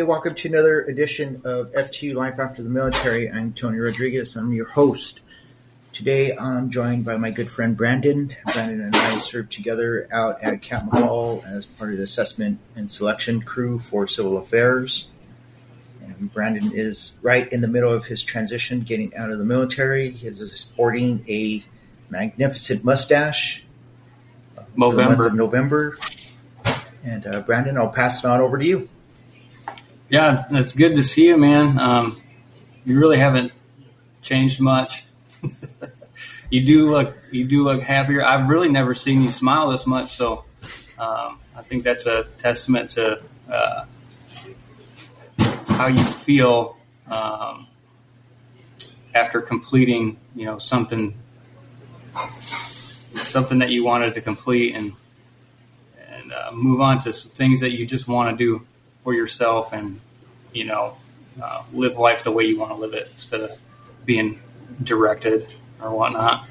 Hey, welcome to another edition of FTU Life After the Military. I'm Tony Rodriguez. I'm your host. Today I'm joined by my good friend Brandon. Brandon and I served together out at Camp McCall as part of the assessment and selection crew for civil affairs. And Brandon is right in the middle of his transition, getting out of the military. He is sporting a magnificent mustache. November. of November. And uh, Brandon, I'll pass it on over to you. Yeah, it's good to see you, man. Um, you really haven't changed much. you do look you do look happier. I've really never seen you smile this much, so um, I think that's a testament to uh, how you feel um, after completing, you know, something something that you wanted to complete and and uh, move on to some things that you just want to do for yourself and you know uh, live life the way you want to live it instead of being directed or whatnot.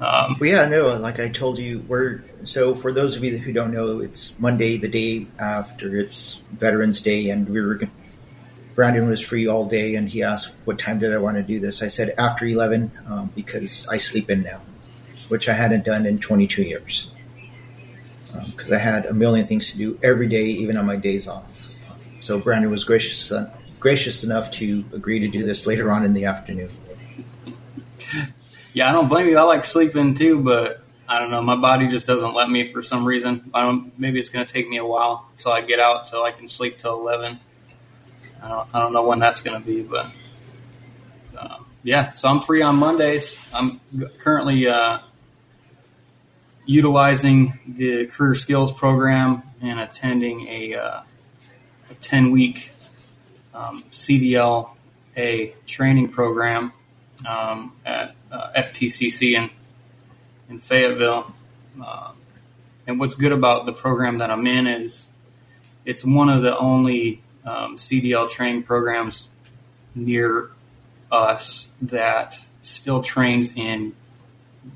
Um, well, yeah, no, like I told you, we're so for those of you who don't know, it's Monday, the day after it's Veterans Day, and we were Brandon was free all day, and he asked what time did I want to do this. I said after eleven um, because I sleep in now, which I hadn't done in 22 years because um, I had a million things to do every day, even on my days off. So Brandon was gracious uh, gracious enough to agree to do this later on in the afternoon. Yeah, I don't blame you. I like sleeping too, but I don't know. My body just doesn't let me for some reason. I don't. Maybe it's going to take me a while so I get out so I can sleep till eleven. I don't. I don't know when that's going to be, but uh, yeah. So I'm free on Mondays. I'm currently uh, utilizing the career skills program and attending a, uh, a 10 week um, CDLA training program um, at uh, FTCC in, in Fayetteville. Uh, and what's good about the program that I'm in is it's one of the only um, CDL training programs near us that still trains in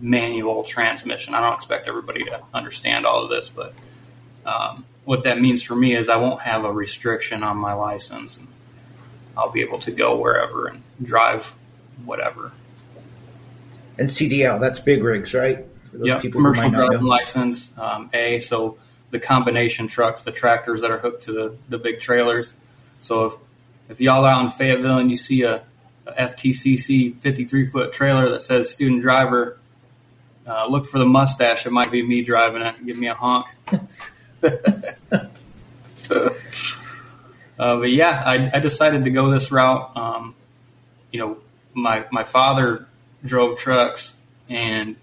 manual transmission. I don't expect everybody to understand all of this, but um, what that means for me is I won't have a restriction on my license. And I'll be able to go wherever and drive whatever. And CDL, that's big rigs, right? Yeah, commercial driving license, um, A. So the combination trucks, the tractors that are hooked to the, the big trailers. So if, if y'all are out in Fayetteville and you see a, a FTCC 53 foot trailer that says student driver, uh, look for the mustache. It might be me driving it. Give me a honk. uh, but yeah, I, I, decided to go this route. Um, you know, my my father drove trucks, and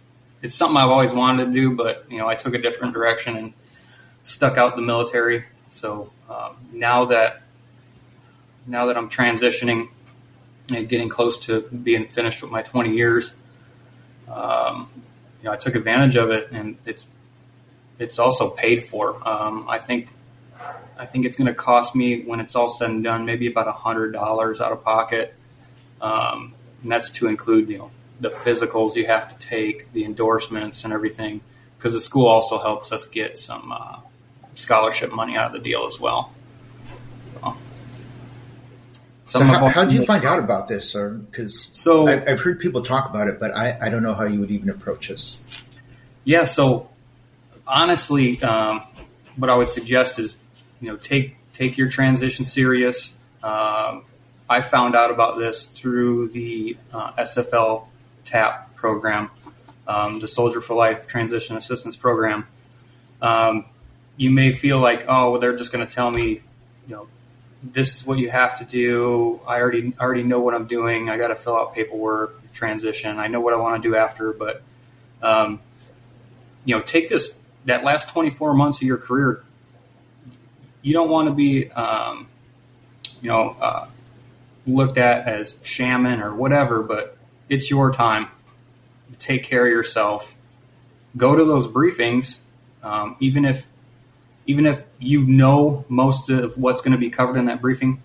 it's something I've always wanted to do. But you know, I took a different direction and stuck out the military. So um, now that now that I'm transitioning and getting close to being finished with my 20 years, um, you know, I took advantage of it, and it's it's also paid for. Um, I think I think it's going to cost me when it's all said and done, maybe about a hundred dollars out of pocket, um, and that's to include you know the physicals you have to take, the endorsements, and everything. Because the school also helps us get some uh, scholarship money out of the deal as well. So how, how did you find out about this, sir? Because so I, have heard people talk about it, but I, I don't know how you would even approach this. Yeah. So honestly, um, what I would suggest is, you know, take take your transition serious. Um, I found out about this through the uh, SFL TAP program, um, the Soldier for Life Transition Assistance Program. Um, you may feel like, oh, well, they're just going to tell me, you know, this is what you have to do. I already already know what I'm doing. I got to fill out paperwork, transition. I know what I want to do after, but um, you know, take this that last 24 months of your career. You don't want to be, um, you know, uh, looked at as shaman or whatever, but it's your time. Take care of yourself. Go to those briefings, um, even if even if you know most of what's going to be covered in that briefing,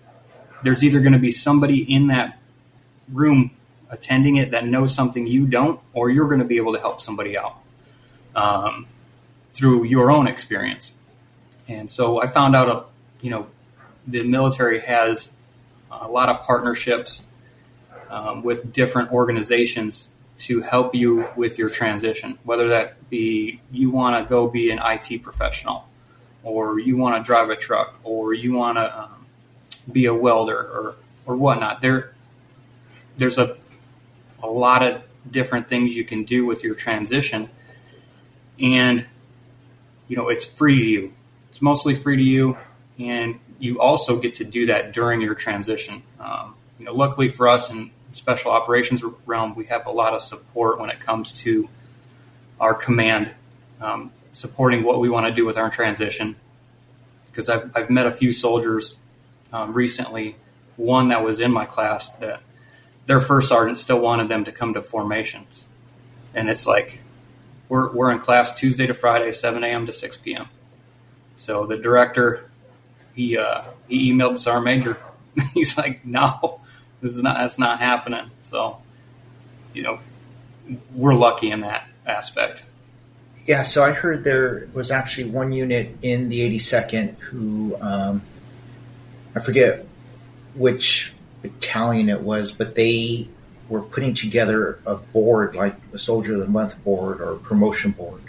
there's either going to be somebody in that room attending it that knows something you don't, or you're going to be able to help somebody out um, through your own experience. And so I found out, a, you know, the military has a lot of partnerships um, with different organizations to help you with your transition, whether that be you want to go be an IT professional, or you want to drive a truck, or you want to um, be a welder, or or whatnot. There, there's a a lot of different things you can do with your transition, and you know it's free to you. It's mostly free to you, and you also get to do that during your transition. Um, you know, luckily for us in special operations realm, we have a lot of support when it comes to our command um, supporting what we want to do with our transition. Because I've, I've met a few soldiers um, recently, one that was in my class that their first sergeant still wanted them to come to formations. And it's like, we're, we're in class Tuesday to Friday, 7 a.m. to 6 p.m. So the director, he, uh, he emailed the sergeant major. He's like, no, this is not that's not happening. So, you know, we're lucky in that aspect. Yeah, so I heard there was actually one unit in the 82nd who um, I forget which battalion it was, but they were putting together a board like a Soldier of the Month board or a promotion board.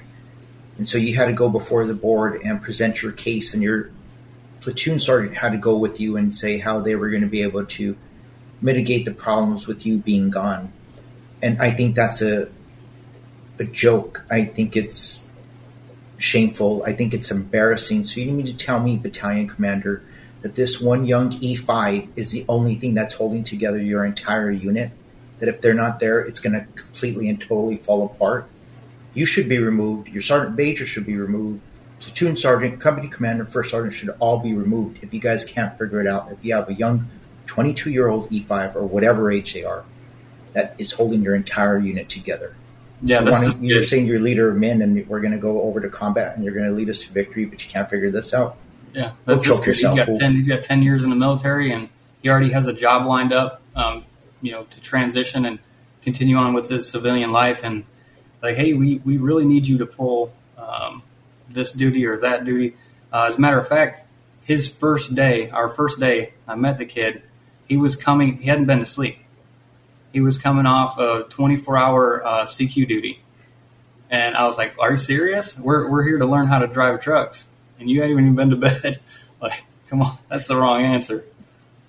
And so you had to go before the board and present your case, and your platoon sergeant had to go with you and say how they were going to be able to mitigate the problems with you being gone. And I think that's a a joke. I think it's shameful. I think it's embarrassing. So you need to tell me, battalion commander, that this one young E5 is the only thing that's holding together your entire unit. That if they're not there, it's going to completely and totally fall apart. You should be removed. Your sergeant major should be removed. Platoon sergeant, company commander, first sergeant should all be removed. If you guys can't figure it out, if you have a young 22 year old E5 or whatever age they are that is holding your entire unit together. Yeah, you wanting, you're saying you're leader of men and we're going to go over to combat and you're going to lead us to victory, but you can't figure this out. Yeah, that's choke yourself. He's got, 10, he's got 10 years in the military and he already has a job lined up, um, you know, to transition and continue on with his civilian life. And like, hey, we, we really need you to pull um, this duty or that duty. Uh, as a matter of fact, his first day, our first day, I met the kid he was coming. He hadn't been to sleep. He was coming off a 24 hour uh, CQ duty, and I was like, "Are you serious? We're we're here to learn how to drive trucks, and you haven't even been to bed. like, come on, that's the wrong answer.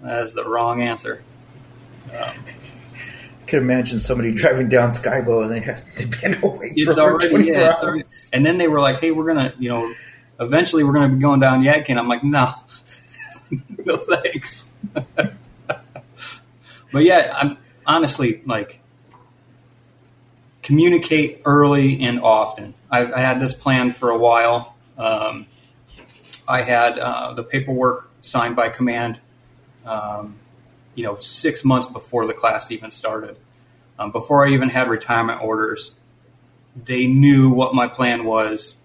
That's the wrong answer." Um, I could imagine somebody driving down Skibo and they have they've been awake it's for already, 24 yeah, hours. Already, and then they were like, "Hey, we're gonna, you know, eventually we're gonna be going down Yadkin." I'm like, "No, no thanks." But yeah, I'm honestly like communicate early and often. I've, I had this plan for a while. Um, I had uh, the paperwork signed by command, um, you know, six months before the class even started. Um, before I even had retirement orders, they knew what my plan was,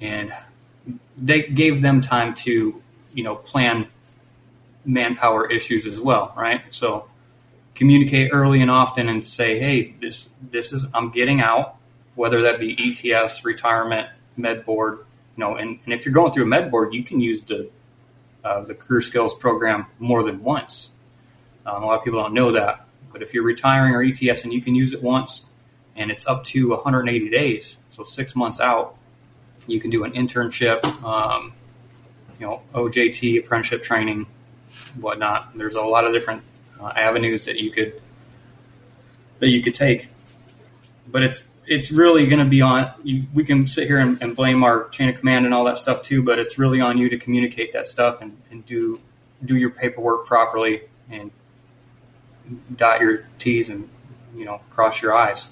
and they gave them time to, you know, plan manpower issues as well, right? So communicate early and often and say, hey, this this is I'm getting out, whether that be ETS, retirement, med board, you know, and, and if you're going through a med board, you can use the uh, the career skills program more than once. Um, a lot of people don't know that, but if you're retiring or ETS and you can use it once, and it's up to 180 days, so six months out, you can do an internship, um, you know, OJT, apprenticeship training, whatnot. There's a lot of different uh, avenues that you could that you could take. But it's it's really going to be on. You, we can sit here and, and, blame our chain of command and all that stuff too, but it's really on you to communicate that stuff and, and do do your paperwork properly and dot your T's and you know cross your I's.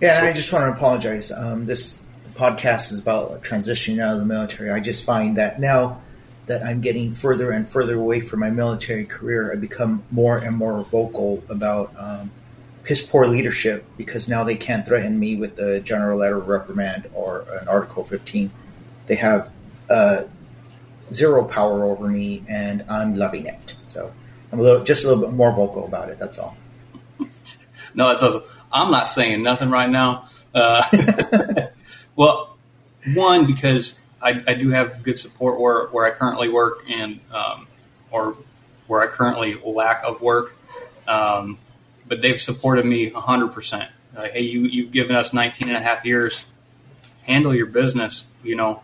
Yeah, I just want to apologize. Um, this podcast is about transitioning out of the military. I just find that now that I'm getting further and further away from my military career, I become more and more vocal about um, piss poor leadership because now they can't threaten me with a general letter of reprimand or an Article 15. They have uh, zero power over me, and I'm loving it. So I'm a little, just a little bit more vocal about it. That's all. No, that's awesome. I'm not saying nothing right now. Uh, well, one because I, I do have good support where, where I currently work and um, or where I currently lack of work. Um, but they've supported me 100%. Like, hey, you, you've given us 19 and a half years. Handle your business. You know,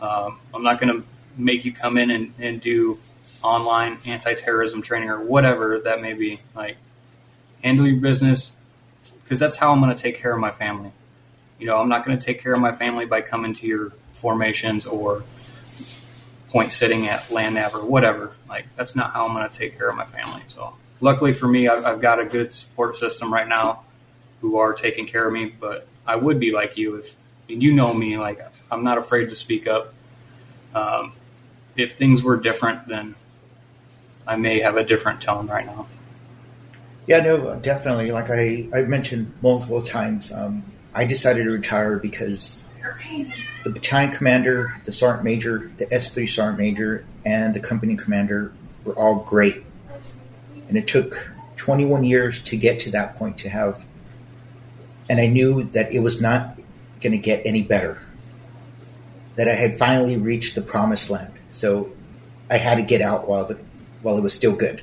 um, I'm not going to make you come in and, and do online anti-terrorism training or whatever that may be. Like, handle your business because that's how I'm going to take care of my family. You know, I'm not going to take care of my family by coming to your formations or point sitting at land nav or whatever. Like, that's not how I'm going to take care of my family. So, luckily for me, I've, I've got a good support system right now who are taking care of me. But I would be like you if you know me. Like, I'm not afraid to speak up. Um, if things were different, then I may have a different tone right now. Yeah, no, definitely. Like I, I've mentioned multiple times, um, I decided to retire because the battalion commander, the sergeant major, the S3 sergeant major, and the company commander were all great. And it took 21 years to get to that point to have, and I knew that it was not going to get any better. That I had finally reached the promised land. So I had to get out while the while it was still good,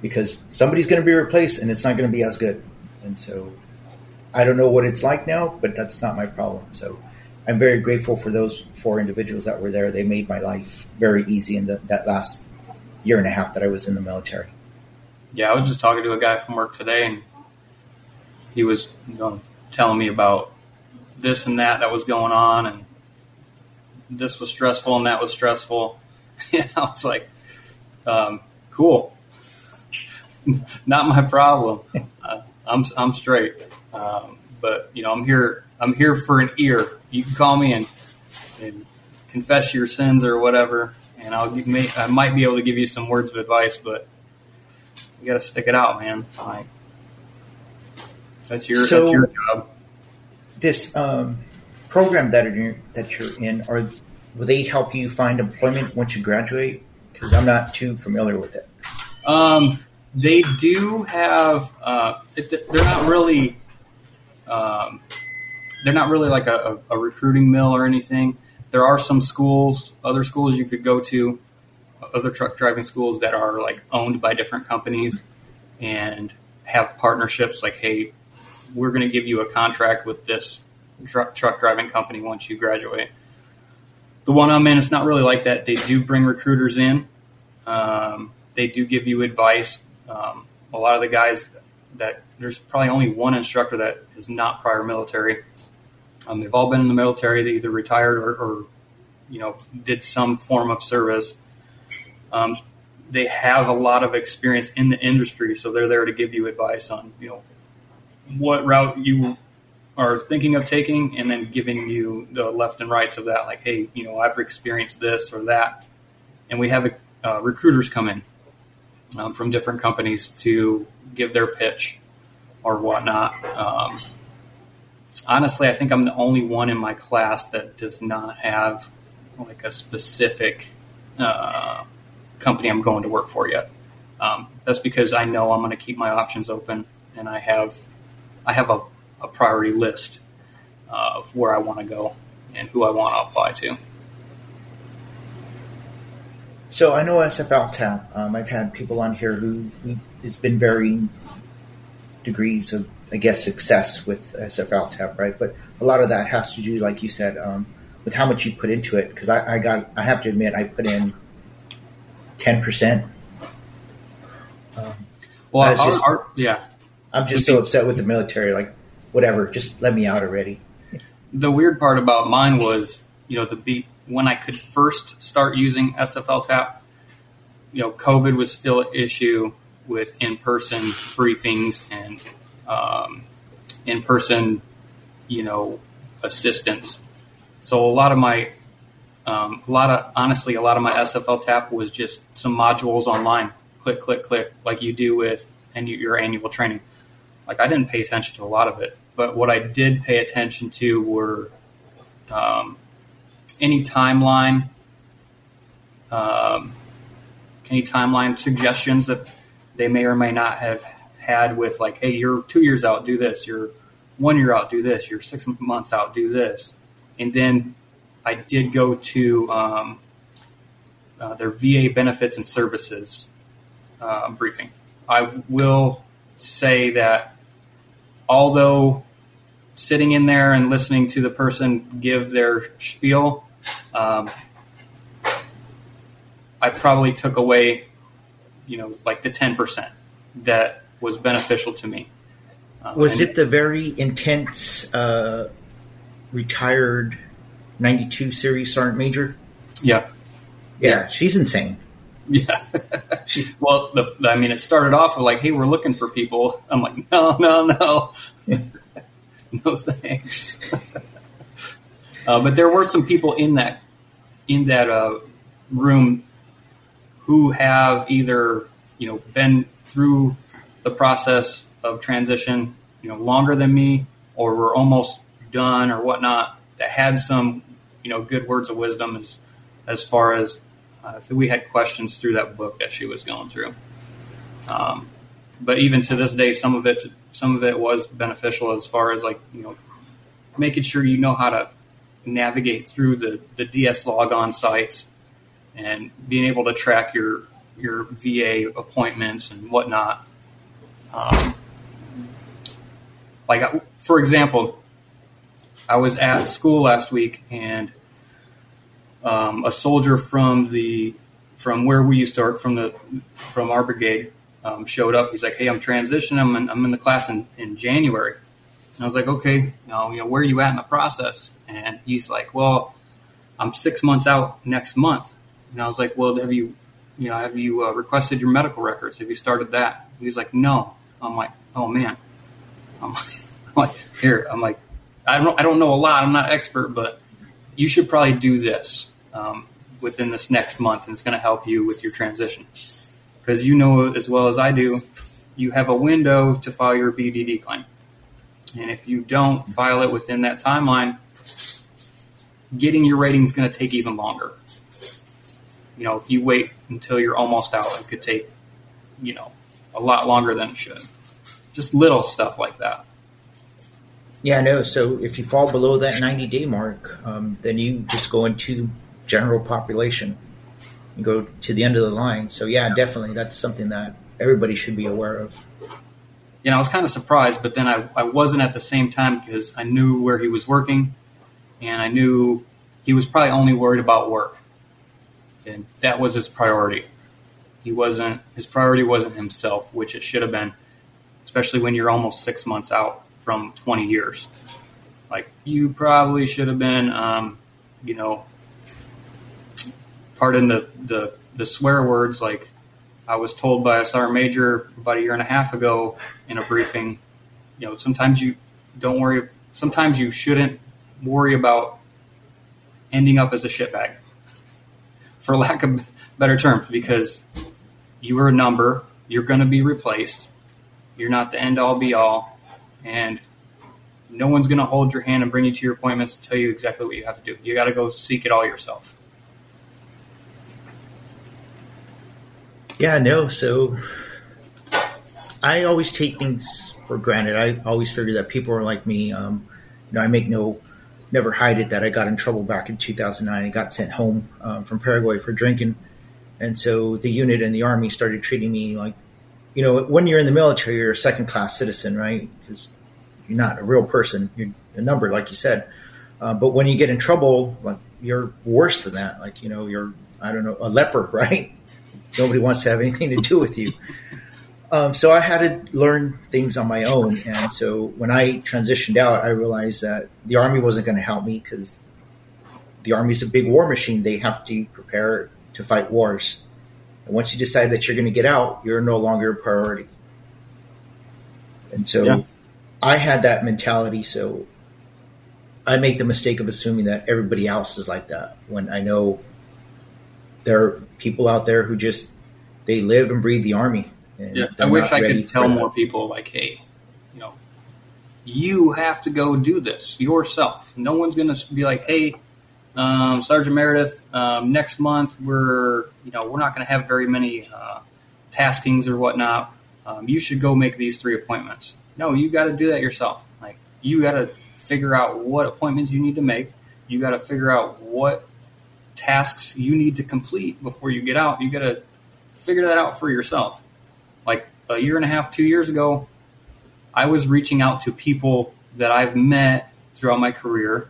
because somebody's going to be replaced and it's not going to be as good. And so I don't know what it's like now, but that's not my problem. So I'm very grateful for those four individuals that were there. They made my life very easy in the, that last year and a half that I was in the military. Yeah, I was just talking to a guy from work today, and he was you know, telling me about this and that that was going on, and this was stressful and that was stressful. And I was like, um, cool. Not my problem. Uh, I'm I'm straight. Um, but you know, I'm here. I'm here for an ear. You can call me and, and confess your sins or whatever, and I'll give me. I might be able to give you some words of advice, but you got to stick it out, man. Like that's your so that's your job. This um, program that you're, that you're in, are will they help you find employment once you graduate? Because I'm not too familiar with it. Um, they do have. Uh, they're not really. Um, they're not really like a, a, recruiting mill or anything. There are some schools, other schools you could go to, other truck driving schools that are like owned by different companies and have partnerships. Like, hey, we're going to give you a contract with this truck, truck driving company once you graduate. The one I'm in, it's not really like that. They do bring recruiters in. Um, they do give you advice. Um, a lot of the guys that there's probably only one instructor that is not prior military. Um, they've all been in the military. They either retired or, or you know, did some form of service. Um, they have a lot of experience in the industry, so they're there to give you advice on, you know, what route you are thinking of taking, and then giving you the left and rights of that. Like, hey, you know, I've experienced this or that, and we have uh, recruiters come in um, from different companies to give their pitch or whatnot. Um, honestly, I think I'm the only one in my class that does not have like a specific uh, company I'm going to work for yet. Um, that's because I know I'm going to keep my options open, and I have I have a, a priority list of where I want to go and who I want to apply to. So I know SFLTAP. Um, I've had people on here who it's been varying degrees of, I guess, success with SFLTAP, right? But a lot of that has to do, like you said, um, with how much you put into it. Because I, I, got, I have to admit, I put in ten percent. Um, well, our, just, our, yeah, I'm just so upset with the military. Like, whatever, just let me out already. The weird part about mine was, you know, the beat when I could first start using SFL Tap. you know, COVID was still an issue with in-person briefings and um, in-person, you know, assistance. So a lot of my, um, a lot of honestly, a lot of my SFL tap was just some modules online. Click, click, click, like you do with and your annual training. Like I didn't pay attention to a lot of it, but what I did pay attention to were um, any timeline, um, any timeline suggestions that they may or may not have had with like, hey, you're two years out, do this. You're one year out, do this. You're six months out, do this. And then I did go to um, uh, their VA benefits and services uh, briefing. I will say that although sitting in there and listening to the person give their spiel, um, I probably took away, you know, like the 10% that was beneficial to me. Um, was it the very intense uh, retired 92 series sergeant major? Yeah. Yeah, she's insane. Yeah. well, the, I mean, it started off with like, "Hey, we're looking for people." I'm like, "No, no, no, no, thanks." uh, but there were some people in that in that uh, room who have either you know been through the process of transition, you know, longer than me, or were almost done or whatnot. That had some you know good words of wisdom as as far as uh, if we had questions through that book that she was going through. Um, but even to this day, some of it some of it was beneficial as far as like you know making sure you know how to navigate through the the DS logon sites and being able to track your your VA appointments and whatnot. Um, like for example, I was at school last week and um, a soldier from the from where we used to work from the from our brigade um, showed up. He's like, "Hey, I'm transitioning. I'm in, I'm in the class in, in January." And I was like, "Okay, know, you know, where are you at in the process?" And he's like, "Well, I'm six months out next month." And I was like, "Well, have you, you know, have you uh, requested your medical records? Have you started that?" He's like, "No." I'm like, "Oh man." I'm like, "Here." I'm like, "I don't I don't know a lot. I'm not expert, but you should probably do this." um, within this next month, and it's going to help you with your transition. Because you know as well as I do, you have a window to file your BDD claim. And if you don't file it within that timeline, getting your rating is going to take even longer. You know, if you wait until you're almost out, it could take, you know, a lot longer than it should. Just little stuff like that. Yeah, no. So if you fall below that 90 day mark, um, then you just go into general population and go to the end of the line. So yeah, definitely that's something that everybody should be aware of. You know, I was kind of surprised, but then I, I wasn't at the same time because I knew where he was working and I knew he was probably only worried about work. And that was his priority. He wasn't, his priority wasn't himself, which it should have been, especially when you're almost six months out from 20 years. Like, you probably should have been, um, you know, pardon the, the, the swear words, like I was told by a sergeant major about a year and a half ago in a briefing, you know, sometimes you don't worry, sometimes you shouldn't worry about ending up as a shitbag, for lack of better terms, because you are a number, you're going to be replaced, you're not the end all be all, and no one's going to hold your hand and bring you to your appointments and tell you exactly what you have to do. You got to go seek it all yourself. Yeah, no. So I always take things for granted. I always figure that people are like me. Um, you know, I make no, never hide it that I got in trouble back in 2009 and got sent home um, from Paraguay for drinking. And so the unit and the army started treating me like, you know, when you're in the military, you're a second class citizen, right? Because you're not a real person. You're a number, like you said. Uh, but when you get in trouble, like you're worse than that. Like, you know, you're, I don't know, a leper, right? nobody wants to have anything to do with you. Um, so I had to learn things on my own. And so when I transitioned out, I realized that the Army wasn't going to help me because the Army's a big war machine. They have to prepare to fight wars. And once you decide that you're going to get out, you're no longer a priority. And so yeah. I had that mentality. So I make the mistake of assuming that everybody else is like that when I know there are people out there who just they live and breathe the army. Yeah, I wish I could tell more people like, hey, you know, you have to go do this yourself. No one's going to be like, hey, um, Sergeant Meredith, um, next month we're you know we're not going to have very many uh, taskings or whatnot. Um, you should go make these three appointments. No, you got to do that yourself. Like you got to figure out what appointments you need to make you got to figure out what tasks you need to complete before you get out. You got to figure that out for yourself. Like a year and a half, two years ago, I was reaching out to people that I've met throughout my career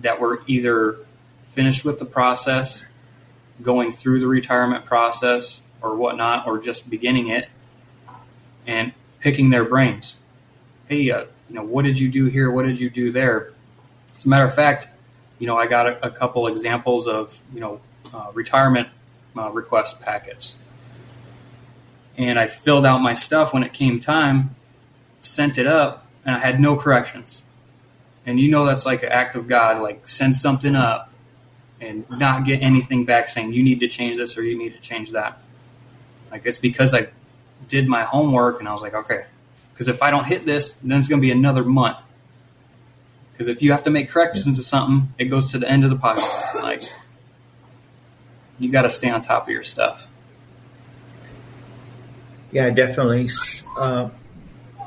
that were either finished with the process, going through the retirement process or whatnot, or just beginning it, and picking their brains. Hey, uh, you know, what did you do here? What did you do there? As a matter of fact, you know, I got a, a couple examples of, you know, uh, retirement uh, request packets. And I filled out my stuff when it came time, sent it up, and I had no corrections. And you know that's like an act of God, like send something up and not get anything back saying you need to change this or you need to change that. Like it's because I did my homework and I was like, okay, because if I don't hit this, then it's going to be another month. Because if you have to make corrections yeah. to something, it goes to the end of the pipeline. Like you got to stay on top of your stuff. Yeah, definitely. Uh,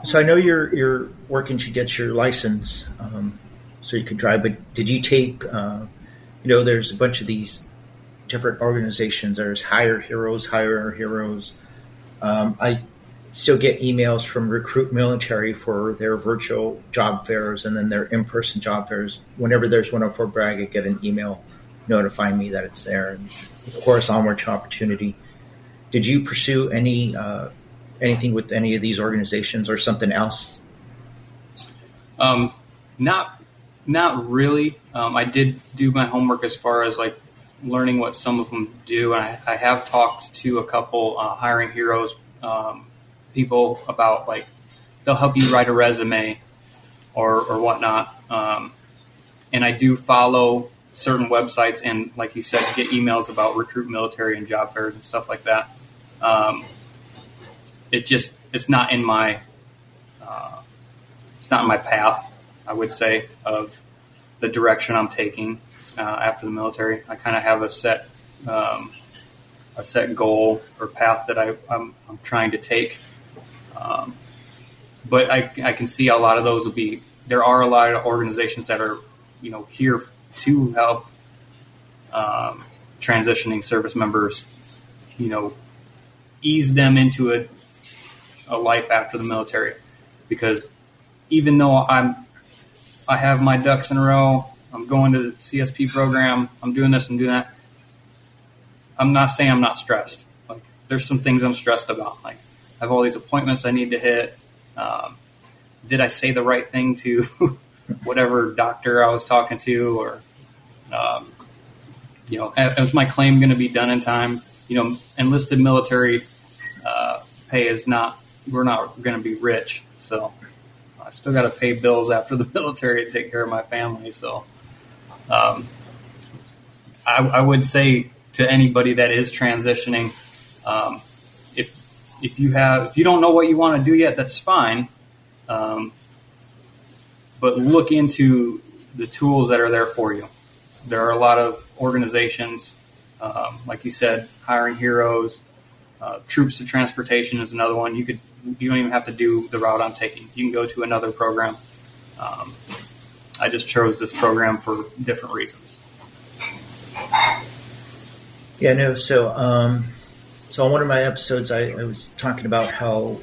so I know you're you're working to get your license, um, so you could drive. But did you take? Uh, you know, there's a bunch of these different organizations. There's Hire Heroes, Hire Heroes. Um, I still get emails from Recruit Military for their virtual job fairs and then their in-person job fairs. Whenever there's one at Fort Bragg, I get an email notifying me that it's there. And of course, onward to opportunity. Did you pursue any uh, anything with any of these organizations or something else? Um, not not really. Um, I did do my homework as far as like learning what some of them do, and I, I have talked to a couple uh, hiring heroes um, people about like they'll help you write a resume or or whatnot. Um, and I do follow certain websites and, like you said, get emails about recruit military and job fairs and stuff like that. Um, it just it's not in my uh, it's not in my path. I would say of the direction I'm taking uh, after the military. I kind of have a set um, a set goal or path that I, I'm, I'm trying to take um, but I, I can see a lot of those will be. There are a lot of organizations that are, you know, here to help um, transitioning service members, you know, ease them into a, a life after the military. Because even though I'm, I have my ducks in a row, I'm going to the CSP program, I'm doing this and doing that. I'm not saying I'm not stressed. Like there's some things I'm stressed about. Like I have all these appointments I need to hit. Um, did I say the right thing to whatever doctor I was talking to, or um, you know, is my claim going to be done in time? You know, enlisted military uh, pay is not. We're not going to be rich, so I still got to pay bills after the military to take care of my family. So, um, I, I, would say to anybody that is transitioning, um, if you have if you don't know what you want to do yet, that's fine. Um, but look into the tools that are there for you. There are a lot of organizations, um, like you said, hiring heroes, uh, troops to transportation is another one. You could you don't even have to do the route I'm taking. You can go to another program. Um, I just chose this program for different reasons. Yeah, no. So um, so on one of my episodes, I, I, was talking about how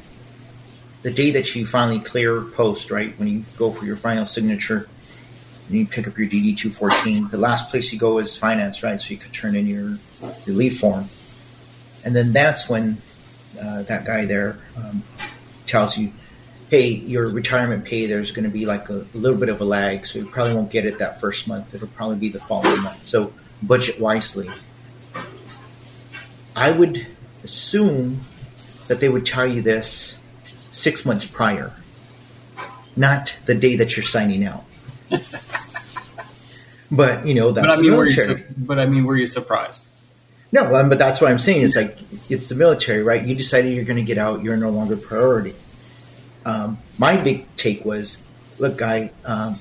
the day that you finally clear post, right, when you go for your final signature, and you pick up your DD two fourteen, the last place you go is finance, right? So you could turn in your your leave form, and then that's when uh, that guy there um, tells you, "Hey, your retirement pay there's going to be like a, a little bit of a lag, so you probably won't get it that first month. It'll probably be the following month. So budget wisely." I would assume that they would tell you this six months prior, not the day that you're signing out. but you know that's but I mean, the military. Su- but I mean, were you surprised? No, um, but that's what I'm saying. It's like it's the military, right? You decided you're going to get out. You're no longer priority. Um, my big take was, look, guy, um,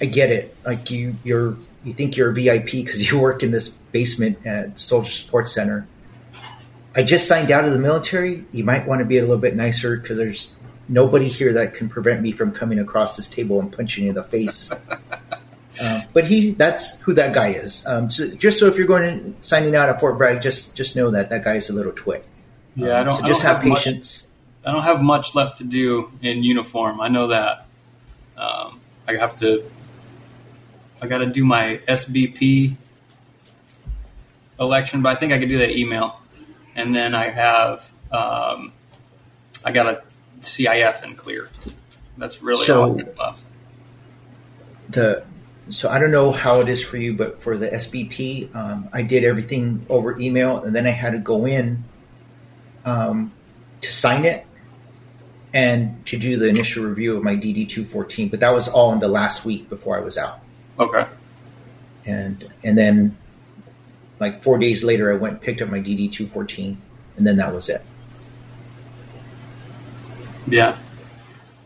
I get it. Like you, you're you think you're a VIP because you work in this basement at Soldier Support Center I just signed out of the military. You might want to be a little bit nicer because there's nobody here that can prevent me from coming across this table and punching you in the face. Uh, but he, that's who that guy is. Um, so just so if you're going to signing out at Fort Bragg, just just know that that guy is a little twit. Yeah, um, I don't. So just don't have, have patience. Much, I don't have much left to do in uniform. I know that. Um, I have to. I got to do my SBP election, but I think I could do that email, and then I have. Um, I got a CIF and clear. That's really all so, all The so I don't know how it is for you, but for the SBP, um, I did everything over email, and then I had to go in um, to sign it and to do the initial review of my DD two fourteen. But that was all in the last week before I was out. Okay. And and then, like four days later, I went picked up my DD two fourteen, and then that was it. Yeah,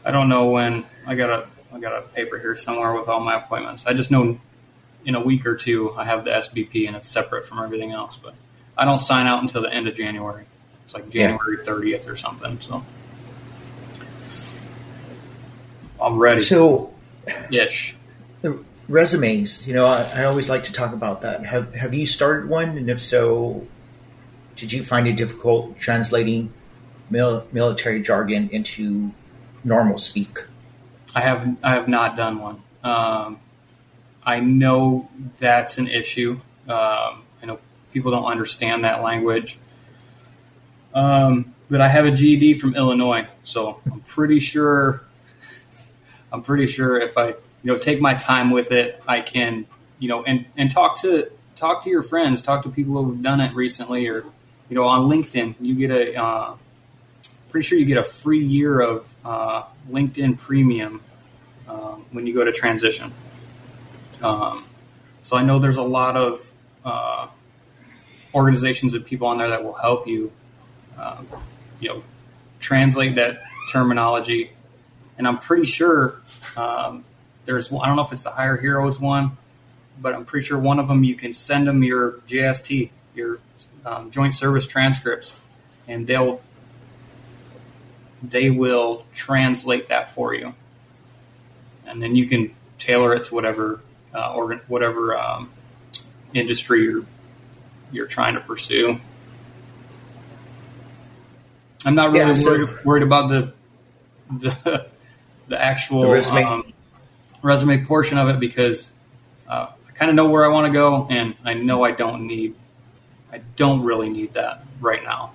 I don't know when I got a I got a paper here somewhere with all my appointments. I just know in a week or two I have the SBP and it's separate from everything else. But I don't sign out until the end of January. It's like January thirtieth yeah. or something. So I'm ready. So. The resumes, you know, I, I always like to talk about that. Have Have you started one? And if so, did you find it difficult translating mil- military jargon into normal speak? I have I have not done one. Um, I know that's an issue. Um, I know people don't understand that language. Um, but I have a GED from Illinois, so I'm pretty sure. I'm pretty sure if I, you know, take my time with it, I can, you know, and and talk to talk to your friends, talk to people who've done it recently, or you know, on LinkedIn, you get a. Uh, pretty sure you get a free year of uh, LinkedIn Premium um, when you go to transition. Um, so I know there's a lot of uh, organizations and people on there that will help you, um, you know, translate that terminology. And I'm pretty sure um, there's I don't know if it's the Hire Heroes one, but I'm pretty sure one of them you can send them your JST, your um, Joint Service transcripts, and they'll they will translate that for you and then you can tailor it to whatever uh, organ, whatever um, industry you're you're trying to pursue. I'm not really yeah, so worried, worried, about the the the actual the resume. Um, resume. portion of it because uh, I kind of know where I want to go, and I know I don't need I don't really need that right now.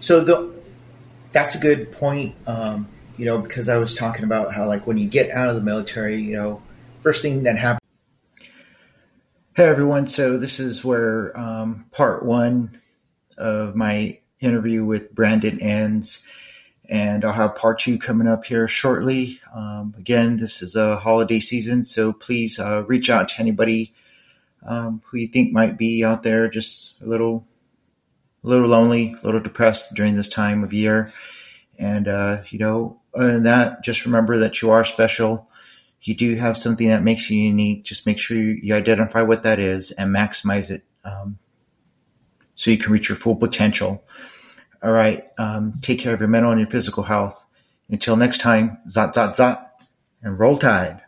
So the that's a good point. Um, you know, because I was talking about how, like, when you get out of the military, you know, first thing that happens. Hey, everyone. So, this is where um, part one of my interview with Brandon ends. And I'll have part two coming up here shortly. Um, again, this is a holiday season, so please uh, reach out to anybody um, who you think might be out there just a little, a little lonely, a little depressed during this time of year. And, uh, you know, than that, just remember that you are special. You do have something that makes you unique. Just make sure you identify what that is and maximize it um, so you can reach your full potential. All right. Um, take care of your mental and your physical health. Until next time, zot, zot, zot, and roll tide.